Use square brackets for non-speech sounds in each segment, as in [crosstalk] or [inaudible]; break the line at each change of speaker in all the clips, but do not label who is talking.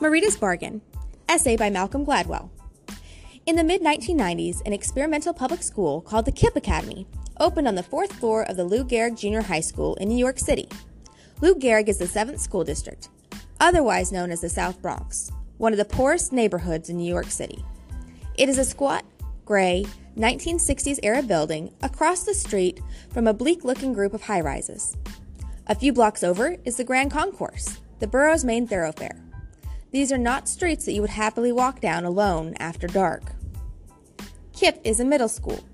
Marita's Bargain, essay by Malcolm Gladwell. In the mid 1990s, an experimental public school called the KIPP Academy opened on the fourth floor of the Lou Gehrig Junior High School in New York City. Lou Gehrig is the seventh school district, otherwise known as the South Bronx, one of the poorest neighborhoods in New York City. It is a squat, gray, 1960s era building across the street from a bleak looking group of high rises. A few blocks over is the Grand Concourse, the borough's main thoroughfare. These are not streets that you would happily walk down alone after dark. KIPP is a middle school.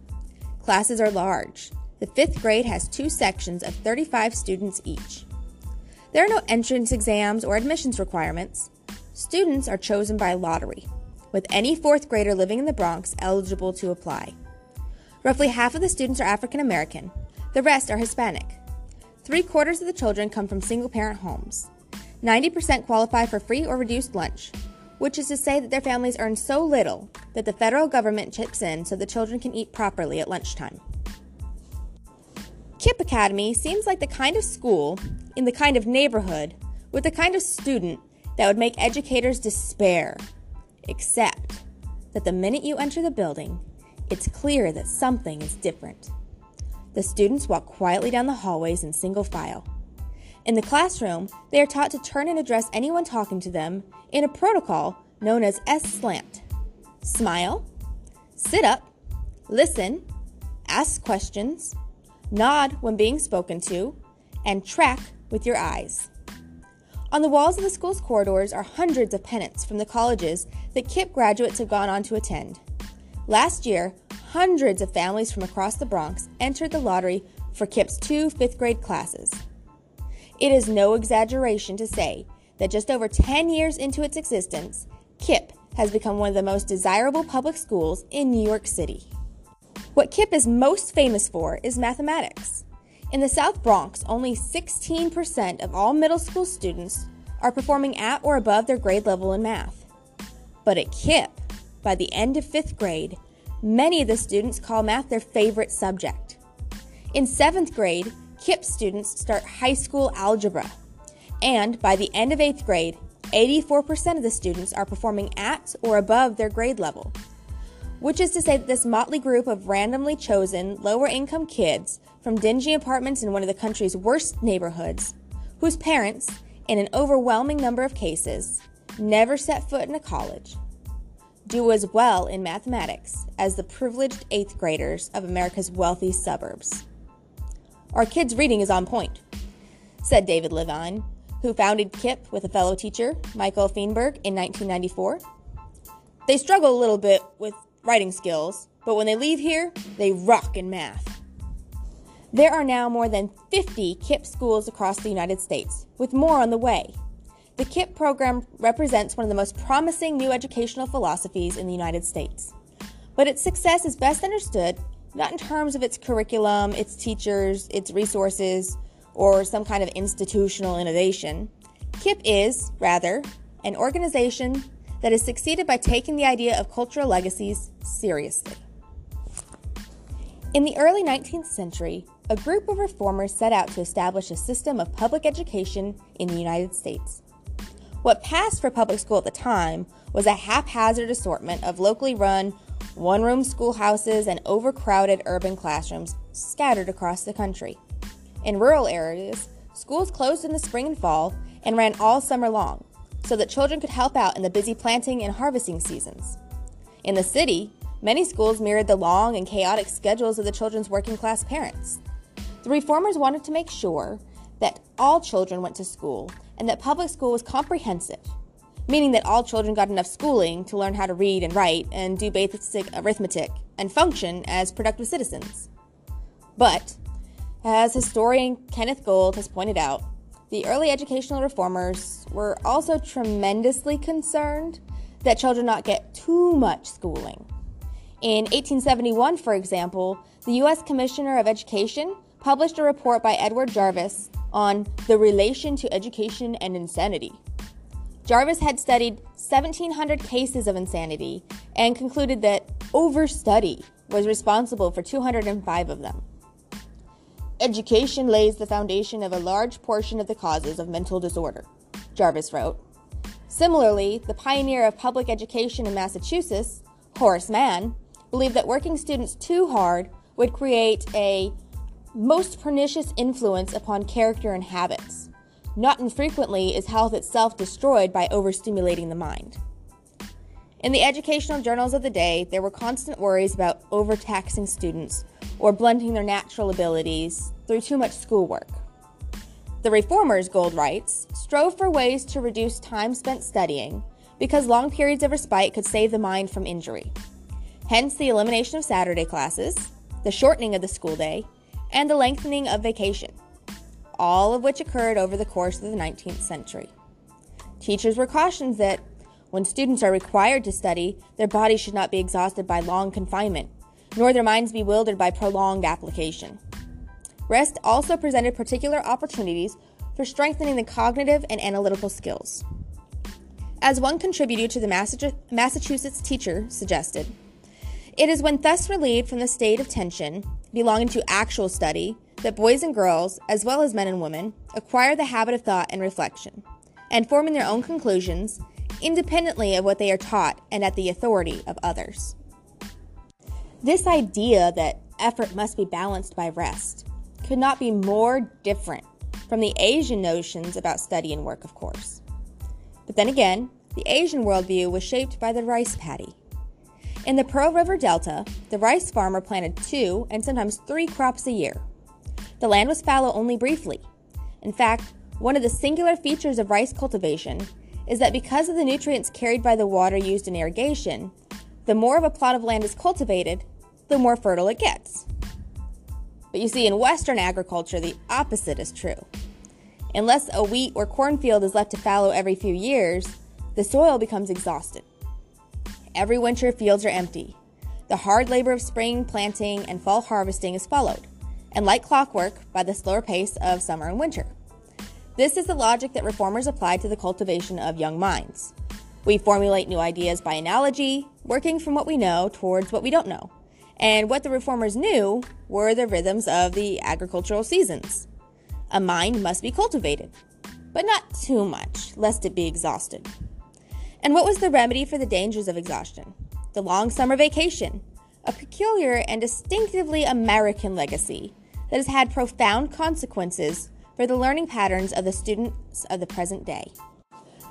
Classes are large. The fifth grade has two sections of 35 students each. There are no entrance exams or admissions requirements. Students are chosen by lottery, with any fourth grader living in the Bronx eligible to apply. Roughly half of the students are African American, the rest are Hispanic. Three quarters of the children come from single parent homes. 90% qualify for free or reduced lunch, which is to say that their families earn so little that the federal government chips in so the children can eat properly at lunchtime. KIPP Academy seems like the kind of school in the kind of neighborhood with the kind of student that would make educators despair, except that the minute you enter the building, it's clear that something is different. The students walk quietly down the hallways in single file in the classroom, they are taught to turn and address anyone talking to them in a protocol known as SSLANT. Smile, sit up, listen, ask questions, nod when being spoken to, and track with your eyes. On the walls of the school's corridors are hundreds of pennants from the colleges that KIPP graduates have gone on to attend. Last year, hundreds of families from across the Bronx entered the lottery for KIPP's two fifth grade classes. It is no exaggeration to say that just over 10 years into its existence, KIPP has become one of the most desirable public schools in New York City. What KIPP is most famous for is mathematics. In the South Bronx, only 16% of all middle school students are performing at or above their grade level in math. But at KIPP, by the end of fifth grade, many of the students call math their favorite subject. In seventh grade, KIPP students start high school algebra. And by the end of eighth grade, 84% of the students are performing at or above their grade level. Which is to say that this motley group of randomly chosen lower income kids from dingy apartments in one of the country's worst neighborhoods, whose parents, in an overwhelming number of cases, never set foot in a college, do as well in mathematics as the privileged eighth graders of America's wealthy suburbs. Our kids' reading is on point, said David Levine, who founded KIPP with a fellow teacher, Michael Feenberg, in 1994. They struggle a little bit with writing skills, but when they leave here, they rock in math. There are now more than 50 KIPP schools across the United States, with more on the way. The KIPP program represents one of the most promising new educational philosophies in the United States. But its success is best understood not in terms of its curriculum, its teachers, its resources, or some kind of institutional innovation. KIPP is, rather, an organization that has succeeded by taking the idea of cultural legacies seriously. In the early 19th century, a group of reformers set out to establish a system of public education in the United States. What passed for public school at the time was a haphazard assortment of locally run one room schoolhouses, and overcrowded urban classrooms scattered across the country. In rural areas, schools closed in the spring and fall and ran all summer long so that children could help out in the busy planting and harvesting seasons. In the city, many schools mirrored the long and chaotic schedules of the children's working class parents. The reformers wanted to make sure that all children went to school and that public school was comprehensive meaning that all children got enough schooling to learn how to read and write and do basic arithmetic and function as productive citizens. But, as historian Kenneth Gold has pointed out, the early educational reformers were also tremendously concerned that children not get too much schooling. In 1871, for example, the U.S. Commissioner of Education published a report by Edward Jarvis on the relation to education and insanity. Jarvis had studied 1,700 cases of insanity and concluded that overstudy was responsible for 205 of them. Education lays the foundation of a large portion of the causes of mental disorder, Jarvis wrote. Similarly, the pioneer of public education in Massachusetts, Horace Mann, believed that working students too hard would create a most pernicious influence upon character and habits. Not infrequently is health itself destroyed by overstimulating the mind. In the educational journals of the day, there were constant worries about overtaxing students or blunting their natural abilities through too much schoolwork. The reformers, Gold writes, strove for ways to reduce time spent studying because long periods of respite could save the mind from injury. Hence the elimination of Saturday classes, the shortening of the school day, and the lengthening of vacation, all of which occurred over the course of the 19th century. Teachers were cautioned that when students are required to study, their bodies should not be exhausted by long confinement, nor their minds bewildered by prolonged application. Rest also presented particular opportunities for strengthening the cognitive and analytical skills. As one contributor to the Massachusetts teacher suggested, it is when thus relieved from the state of tension belonging to actual study that boys and girls, as well as men and women, acquire the habit of thought and reflection, and forming their own conclusions independently of what they are taught and at the authority of others. This idea that effort must be balanced by rest could not be more different from the Asian notions about study and work, of course. But then again, the Asian worldview was shaped by the rice paddy. In the Pearl River Delta, the rice farmer planted two and sometimes three crops a year. The land was fallow only briefly. In fact, one of the singular features of rice cultivation is that because of the nutrients carried by the water used in irrigation, the more of a plot of land is cultivated, the more fertile it gets. But you see, in Western agriculture, the opposite is true. Unless a wheat or cornfield is left to fallow every few years, the soil becomes exhausted. Every winter, fields are empty. The hard labor of spring planting and fall harvesting is followed, and like clockwork, by the slower pace of summer and winter. This is the logic that reformers applied to the cultivation of young minds. We formulate new ideas by analogy, working from what we know towards what we don't know. And what the reformers knew were the rhythms of the agricultural seasons. A mind must be cultivated, but not too much, lest it be exhausted. And what was the remedy for the dangers of exhaustion? The long summer vacation, a peculiar and distinctively American legacy that has had profound consequences for the learning patterns of the students of the present day.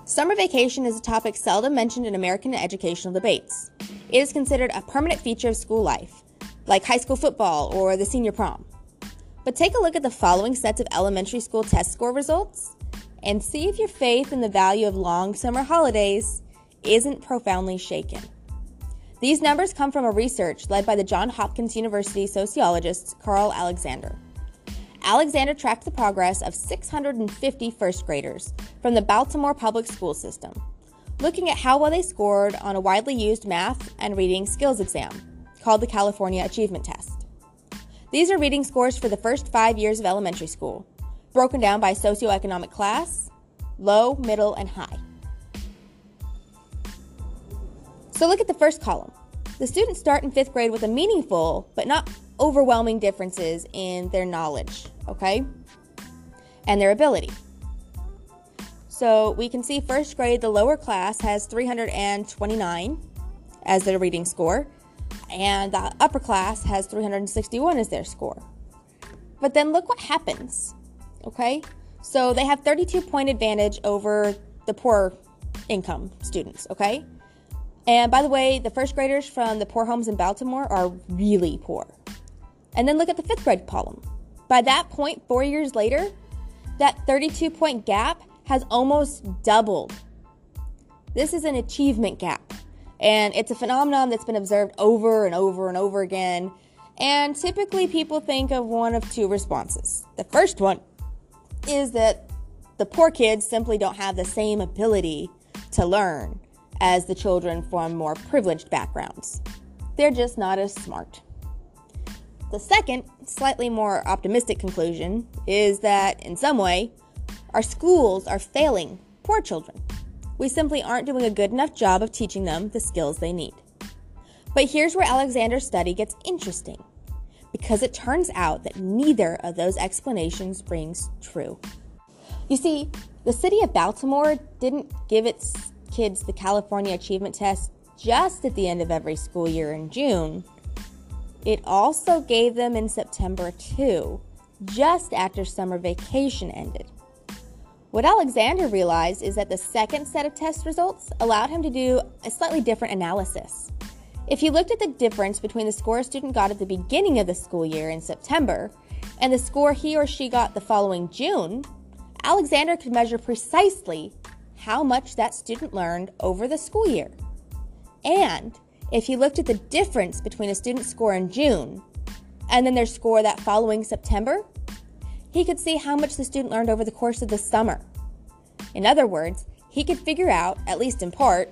Summer vacation is a topic seldom mentioned in American educational debates. It is considered a permanent feature of school life, like high school football or the senior prom. But take a look at the following sets of elementary school test score results and see if your faith in the value of long summer holidays isn't profoundly shaken. These numbers come from a research led by the Johns Hopkins University sociologist Karl Alexander. Alexander tracked the progress of 650 first graders from the Baltimore public school system, looking at how well they scored on a widely used math and reading skills exam called the California Achievement Test. These are reading scores for the first five years of elementary school, broken down by socioeconomic class, low, middle, and high. So look at the first column. The students start in fifth grade with a meaningful but not overwhelming differences in their knowledge, okay? And their ability. So we can see first grade, the lower class has 329 as their reading score, and the upper class has 361 as their score. But then look what happens, okay? So they have 32 point advantage over the poor income students, okay? And by the way, the first graders from the poor homes in Baltimore are really poor. And then look at the fifth grade column. By that point, four years later, that 32 point gap has almost doubled. This is an achievement gap, and it's a phenomenon that's been observed over and over and over again. And typically, people think of one of two responses. The first one is that the poor kids simply don't have the same ability to learn as the children from more privileged backgrounds. They're just not as smart. The second, slightly more optimistic conclusion is that, in some way, our schools are failing poor children. We simply aren't doing a good enough job of teaching them the skills they need. But here's where Alexander's study gets interesting, because it turns out that neither of those explanations rings true. You see, the city of Baltimore didn't give its kids the California Achievement Test just at the end of every school year in June. It also gave them in September too, just after summer vacation ended. What Alexander realized is that the second set of test results allowed him to do a slightly different analysis. If he looked at the difference between the score a student got at the beginning of the school year in September and the score he or she got the following June, Alexander could measure precisely how much that student learned over the school year. And if he looked at the difference between a student's score in June and then their score that following September, he could see how much the student learned over the course of the summer. In other words, he could figure out, at least in part,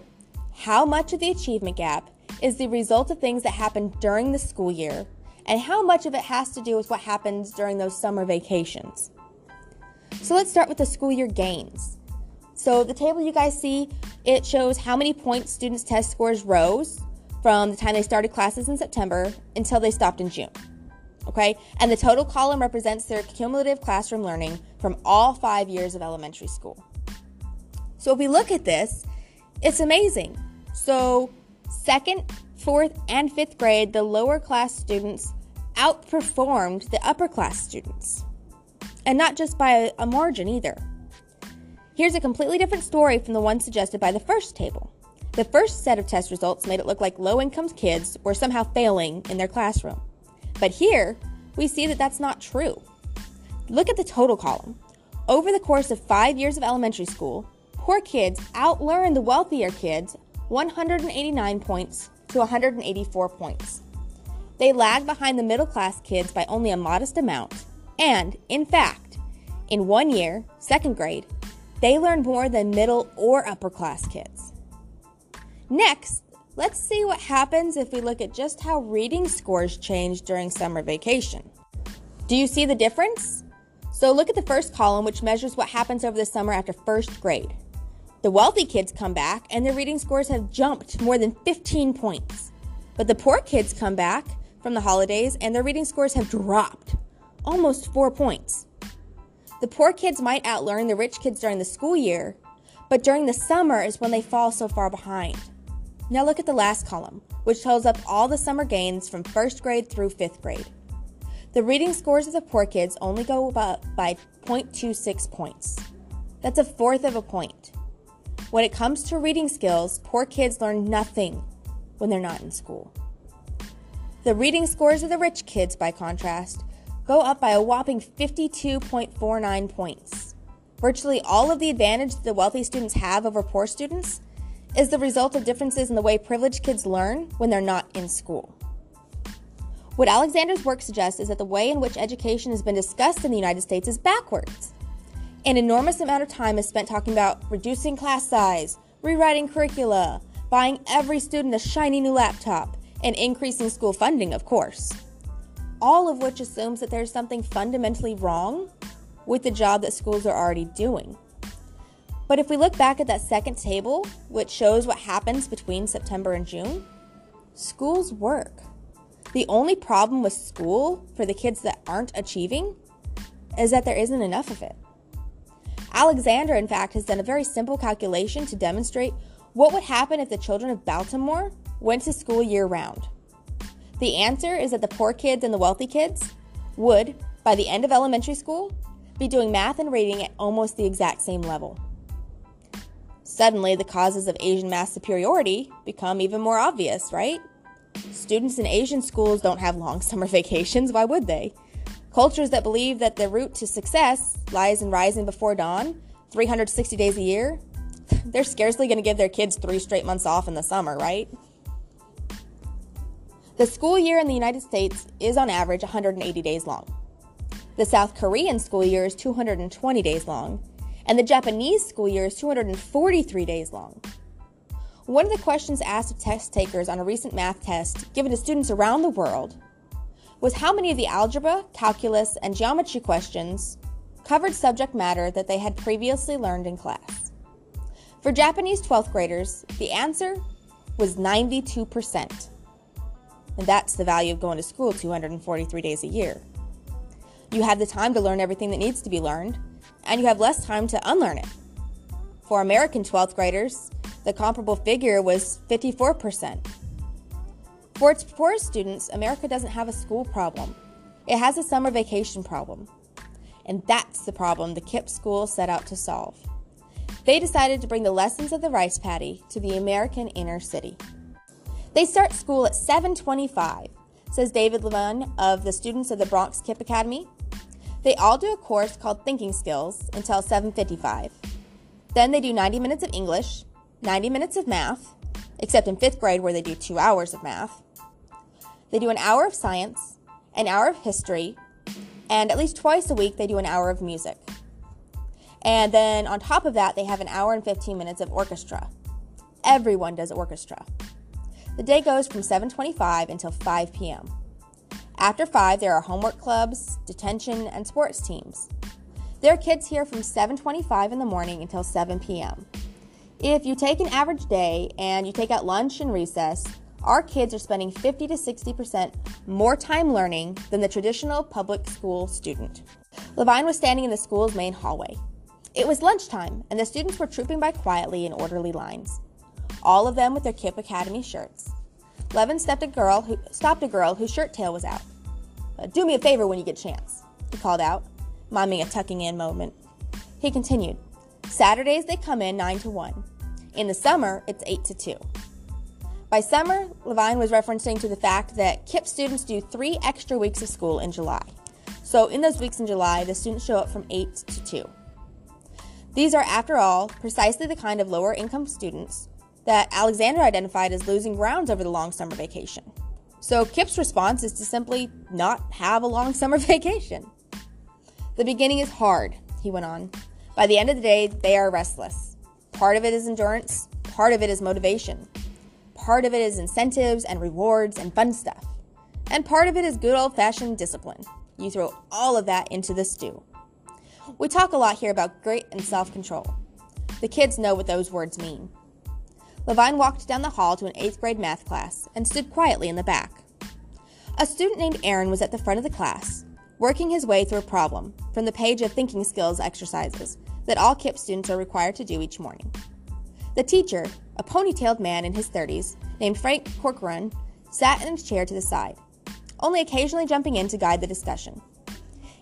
how much of the achievement gap is the result of things that happened during the school year and how much of it has to do with what happens during those summer vacations. So let's start with the school year gains. So the table you guys see, it shows how many points students' test scores rose from the time they started classes in September until they stopped in June. Okay? And the total column represents their cumulative classroom learning from all 5 years of elementary school. So if we look at this, it's amazing. So, second, fourth, and fifth grade, the lower class students outperformed the upper class students and not just by a, a margin either. Here's a completely different story from the one suggested by the first table. The first set of test results made it look like low income kids were somehow failing in their classroom. But here, we see that that's not true. Look at the total column. Over the course of five years of elementary school, poor kids outlearned the wealthier kids 189 points to 184 points. They lag behind the middle class kids by only a modest amount, and, in fact, in one year, second grade, they learn more than middle or upper class kids. Next, let's see what happens if we look at just how reading scores change during summer vacation. Do you see the difference? So look at the first column, which measures what happens over the summer after first grade. The wealthy kids come back and their reading scores have jumped more than 15 points. But the poor kids come back from the holidays and their reading scores have dropped almost four points. The poor kids might outlearn the rich kids during the school year, but during the summer is when they fall so far behind. Now look at the last column, which tells up all the summer gains from first grade through fifth grade. The reading scores of the poor kids only go up by 0.26 points. That's a fourth of a point. When it comes to reading skills, poor kids learn nothing when they're not in school. The reading scores of the rich kids, by contrast, go up by a whopping 52.49 points. Virtually all of the advantage the wealthy students have over poor students is the result of differences in the way privileged kids learn when they're not in school. What Alexander's work suggests is that the way in which education has been discussed in the United States is backwards. An enormous amount of time is spent talking about reducing class size, rewriting curricula, buying every student a shiny new laptop, and increasing school funding, of course all of which assumes that there's something fundamentally wrong with the job that schools are already doing. But if we look back at that second table, which shows what happens between September and June, schools work. The only problem with school for the kids that aren't achieving is that there isn't enough of it. Alexander, in fact, has done a very simple calculation to demonstrate what would happen if the children of Baltimore went to school year round. The answer is that the poor kids and the wealthy kids would, by the end of elementary school, be doing math and reading at almost the exact same level. Suddenly, the causes of Asian math superiority become even more obvious, right? Students in Asian schools don't have long [laughs] summer vacations, why would they? Cultures that believe that the route to success lies in rising before dawn, 360 days a year, [laughs] they're scarcely going to give their kids three straight months off in the summer, right? The school year in the United States is on average 180 days long. The South Korean school year is 220 days long, and the Japanese school year is 243 days long. One of the questions asked of test takers on a recent math test given to students around the world was how many of the algebra, calculus, and geometry questions covered subject matter that they had previously learned in class. For Japanese 12th graders, the answer was 92%. And that's the value of going to school 243 days a year. You have the time to learn everything that needs to be learned, and you have less time to unlearn it. For American 12th graders, the comparable figure was 54%. For its poorest students, America doesn't have a school problem. It has a summer vacation problem. And that's the problem the KIPP school set out to solve. They decided to bring the lessons of the rice paddy to the American inner city. They start school at 725, says David Levine of the students of the Bronx KIPP Academy. They all do a course called Thinking Skills until 755. Then they do 90 minutes of English, 90 minutes of math, except in fifth grade where they do two hours of math. They do an hour of science, an hour of history, and at least twice a week they do an hour of music. And then on top of that, they have an hour and 15 minutes of orchestra. Everyone does orchestra. The day goes from 7:25 until 5 p.m. After 5, there are homework clubs, detention, and sports teams. There are kids here from 7:25 in the morning until 7 p.m. If you take an average day and you take out lunch and recess, our kids are spending 50 to 60% more time learning than the traditional public school student. Levine was standing in the school's main hallway. It was lunchtime, and the students were trooping by quietly in orderly lines, all of them with their KIPP Academy shirts. Levin stepped a girl who, stopped a girl whose shirt tail was out. Uh, Do me a favor when you get a chance, he called out, miming a tucking in moment. He continued, Saturdays they come in 9 to 1. In the summer, it's 8 to 2. By summer, Levine was referencing to the fact that KIPP students do three extra weeks of school in July. So, in those weeks in July, the students show up from 8 to 2. These are, after all, precisely the kind of lower income students that Alexander identified as losing grounds over the long summer vacation. So, KIPP's response is to simply not have a long [laughs] summer vacation. The beginning is hard, he went on. By the end of the day, they are restless. Part of it is endurance, part of it is motivation, part of it is incentives and rewards and fun stuff, and part of it is good old fashioned discipline. You throw all of that into the stew. We talk a lot here about grit and self control. The kids know what those words mean. Levine walked down the hall to an eighth grade math class and stood quietly in the back. A student named Aaron was at the front of the class, working his way through a problem from the page of thinking skills exercises that all KIPP students are required to do each morning. The teacher, a ponytailed man in his 30s named Frank Corcoran, sat in a chair to the side, only occasionally jumping in to guide the discussion.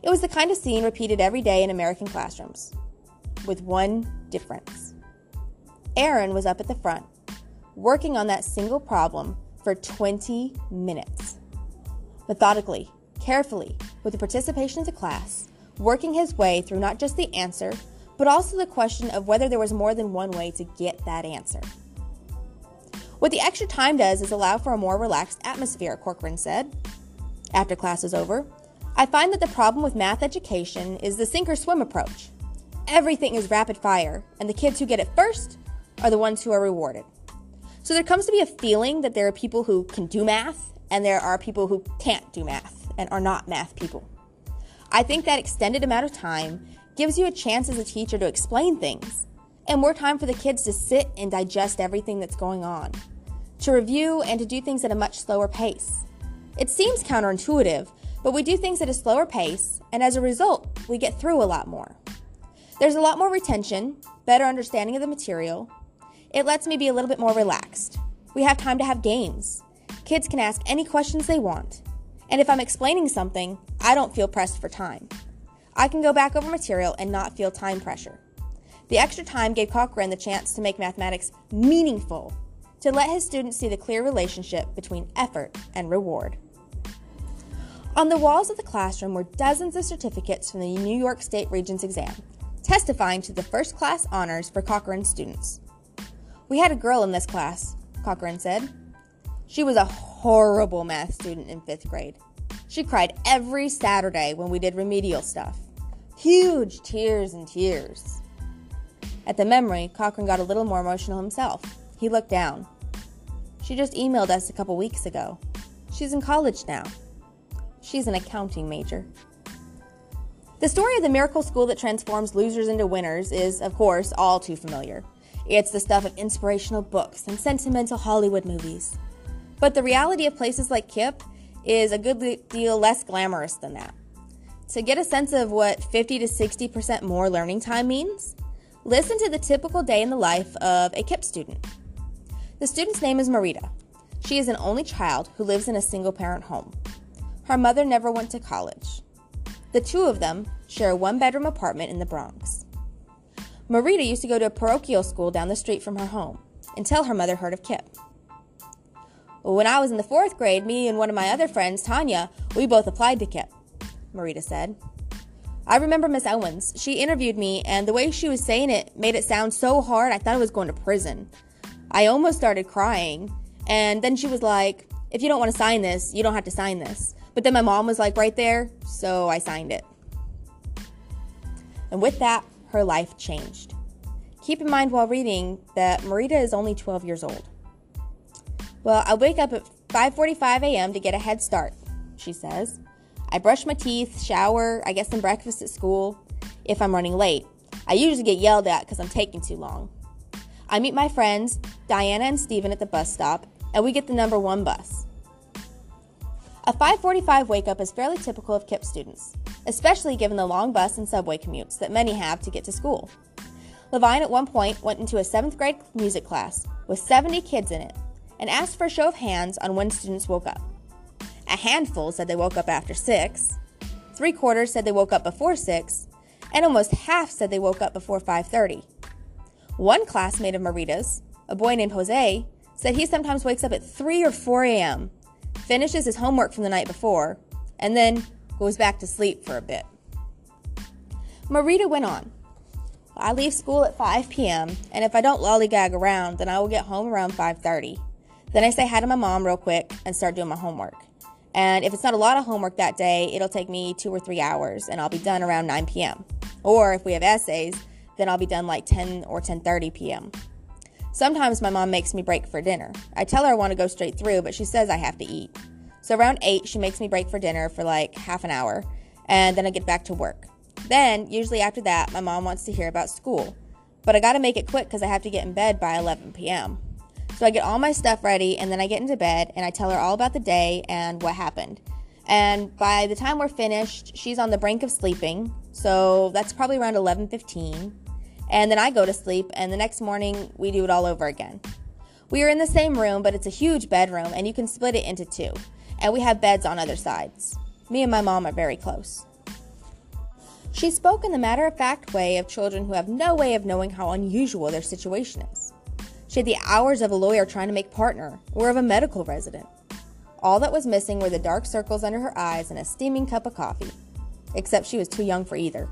It was the kind of scene repeated every day in American classrooms, with one difference. Aaron was up at the front, working on that single problem for 20 minutes. Methodically, carefully, with the participation of the class, working his way through not just the answer, but also the question of whether there was more than one way to get that answer. What the extra time does is allow for a more relaxed atmosphere, Corcoran said. After class was over, I find that the problem with math education is the sink or swim approach. Everything is rapid fire, and the kids who get it first are the ones who are rewarded. So there comes to be a feeling that there are people who can do math, and there are people who can't do math and are not math people. I think that extended amount of time gives you a chance as a teacher to explain things, and more time for the kids to sit and digest everything that's going on, to review and to do things at a much slower pace. It seems counterintuitive, but we do things at a slower pace, and as a result, we get through a lot more. There's a lot more retention, better understanding of the material. It lets me be a little bit more relaxed. We have time to have games. Kids can ask any questions they want. And if I'm explaining something, I don't feel pressed for time. I can go back over material and not feel time pressure. The extra time gave Corcoran the chance to make mathematics meaningful, to let his students see the clear relationship between effort and reward. On the walls of the classroom were dozens of certificates from the New York State Regents exam, testifying to the first class honors for Corcoran students. We had a girl in this class, Corcoran said. She was a horrible math student in fifth grade. She cried every Saturday when we did remedial stuff. Huge tears and tears. At the memory, Corcoran got a little more emotional himself. He looked down. She just emailed us a couple weeks ago. She's in college now. She's an accounting major. The story of the miracle school that transforms losers into winners is, of course, all too familiar. It's the stuff of inspirational books and sentimental Hollywood movies. But the reality of places like KIPP is a good deal less glamorous than that. to get a sense of what 50 to 60% more learning time means, listen to the typical day in the life of a KIPP student. The student's name is Marita. She is an only child who lives in a single parent home. Her mother never went to college. The two of them share a one bedroom apartment in the Bronx. Marita used to go to a parochial school down the street from her home until her mother heard of KIPP. When I was in the fourth grade, me and one of my other friends, Tanya, we both applied to KIPP, Marita said. I remember Miss Owens. She interviewed me, and the way she was saying it made it sound so hard I thought I was going to prison. I almost started crying, and then she was like, If you don't want to sign this, you don't have to sign this. But then my mom was like right there, so I signed it. And with that, her life changed. Keep in mind while reading that Marita is only 12 years old. Well, I wake up at 5:45 a.m. to get a head start, she says. I brush my teeth, shower, I get some breakfast at school. If I'm running late, I usually get yelled at because I'm taking too long. I meet my friends, Diana and Steven, at the bus stop, and we get the number one bus. A 5:45 wake up is fairly typical of KIPP students, especially given the long bus and subway commutes that many have to get to school. Levine at one point went into a 7th grade music class with 70 kids in it and asked for a show of hands on when students woke up. A handful said they woke up after 6, 3 quarters said they woke up before 6, and almost half said they woke up before 5:30. One classmate of Marita's, a boy named Jose, said he sometimes wakes up at 3 or 4 a.m finishes his homework from the night before, and then goes back to sleep for a bit. Marita went on. I leave school at 5 p.m., and if I don't lollygag around, then I will get home around 5:30. Then I say hi to my mom real quick and start doing my homework. And if it's not a lot of homework that day, it'll take me two or three hours, and I'll be done around 9 p.m. Or if we have essays, then I'll be done like 10 or 10:30 p.m. Sometimes my mom makes me break for dinner. I tell her I want to go straight through, but she says I have to eat. So around 8, she makes me break for dinner for like half an hour, and then I get back to work. Then, usually after that, my mom wants to hear about school. But I gotta make it quick because I have to get in bed by 11 p.m. So I get all my stuff ready, and then I get into bed and I tell her all about the day and what happened. And by the time we're finished, she's on the brink of sleeping. So that's probably around 11:15 and then I go to sleep, and the next morning we do it all over again. We are in the same room, but it's a huge bedroom, and you can split it into two. And we have beds on other sides. Me and my mom are very close. She spoke in the matter of fact way of children who have no way of knowing how unusual their situation is. She had the hours of a lawyer trying to make partner, or of a medical resident. All that was missing were the dark circles under her eyes and a steaming cup of coffee, except she was too young for either.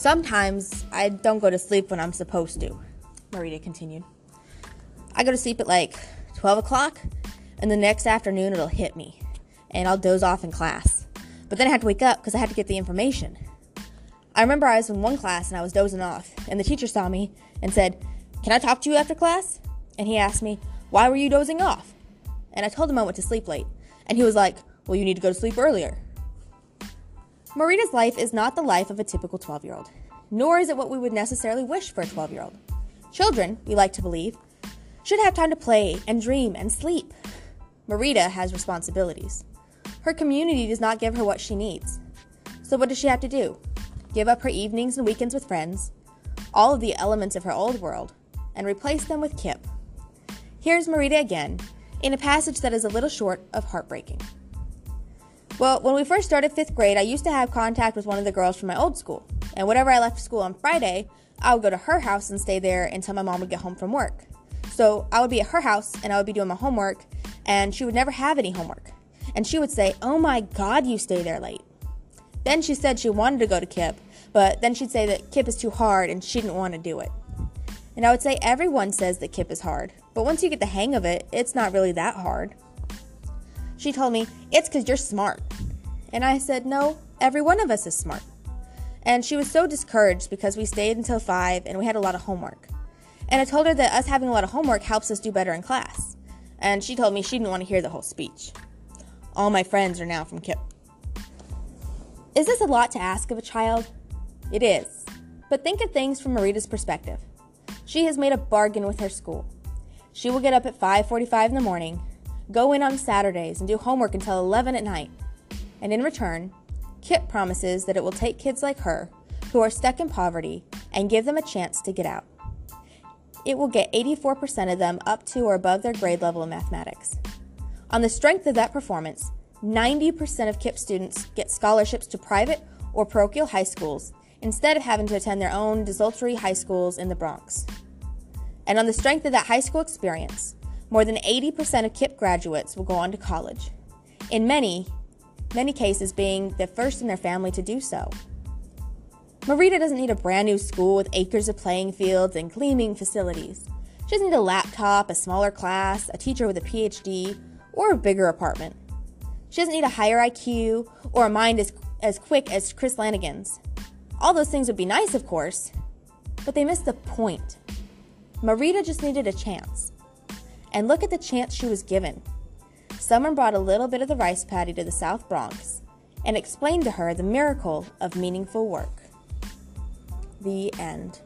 Sometimes I don't go to sleep when I'm supposed to, Marita continued. I go to sleep at like 12 o'clock, and the next afternoon it'll hit me, and I'll doze off in class. But then I have to wake up because I have to get the information. I remember I was in one class and I was dozing off, and the teacher saw me and said, Can I talk to you after class? And he asked me, Why were you dozing off? And I told him I went to sleep late. And he was like, Well, you need to go to sleep earlier. Marita's life is not the life of a typical 12 year old, nor is it what we would necessarily wish for a 12 year old. Children, we like to believe, should have time to play and dream and sleep. Marita has responsibilities. Her community does not give her what she needs. So, what does she have to do? Give up her evenings and weekends with friends, all of the elements of her old world, and replace them with KIPP. Here's Marita again, in a passage that is a little short of heartbreaking. Well, when we first started fifth grade, I used to have contact with one of the girls from my old school. And whenever I left school on Friday, I would go to her house and stay there until my mom would get home from work. So I would be at her house and I would be doing my homework, and she would never have any homework. And she would say, Oh my God, you stay there late. Then she said she wanted to go to KIPP, but then she'd say that KIPP is too hard and she didn't want to do it. And I would say everyone says that KIPP is hard, but once you get the hang of it, it's not really that hard. She told me, It's because you're smart. And I said, No, every one of us is smart. And she was so discouraged because we stayed until 5 and we had a lot of homework. And I told her that us having a lot of homework helps us do better in class. And she told me she didn't want to hear the whole speech. All my friends are now from KIPP. Is this a lot to ask of a child? It is. But think of things from Marita's perspective. She has made a bargain with her school. She will get up at 5:45 in the morning, go in on Saturdays and do homework until 11 at night. And in return, KIPP promises that it will take kids like her, who are stuck in poverty, and give them a chance to get out. It will get 84% of them up to or above their grade level in mathematics. On the strength of that performance, 90% of KIPP students get scholarships to private or parochial high schools instead of having to attend their own desultory high schools in the Bronx. And on the strength of that high school experience, more than 80% of KIPP graduates will go on to college, in many, many cases being the first in their family to do so. Marita doesn't need a brand new school with acres of playing fields and gleaming facilities. She doesn't need a laptop, a smaller class, a teacher with a PhD, or a bigger apartment. She doesn't need a higher IQ or a mind as, as quick as Chris Langan's. All those things would be nice, of course, but they miss the point. Marita just needed a chance. And look at the chance she was given. Someone brought a little bit of the rice paddy to the South Bronx and explained to her the miracle of meaningful work. The end.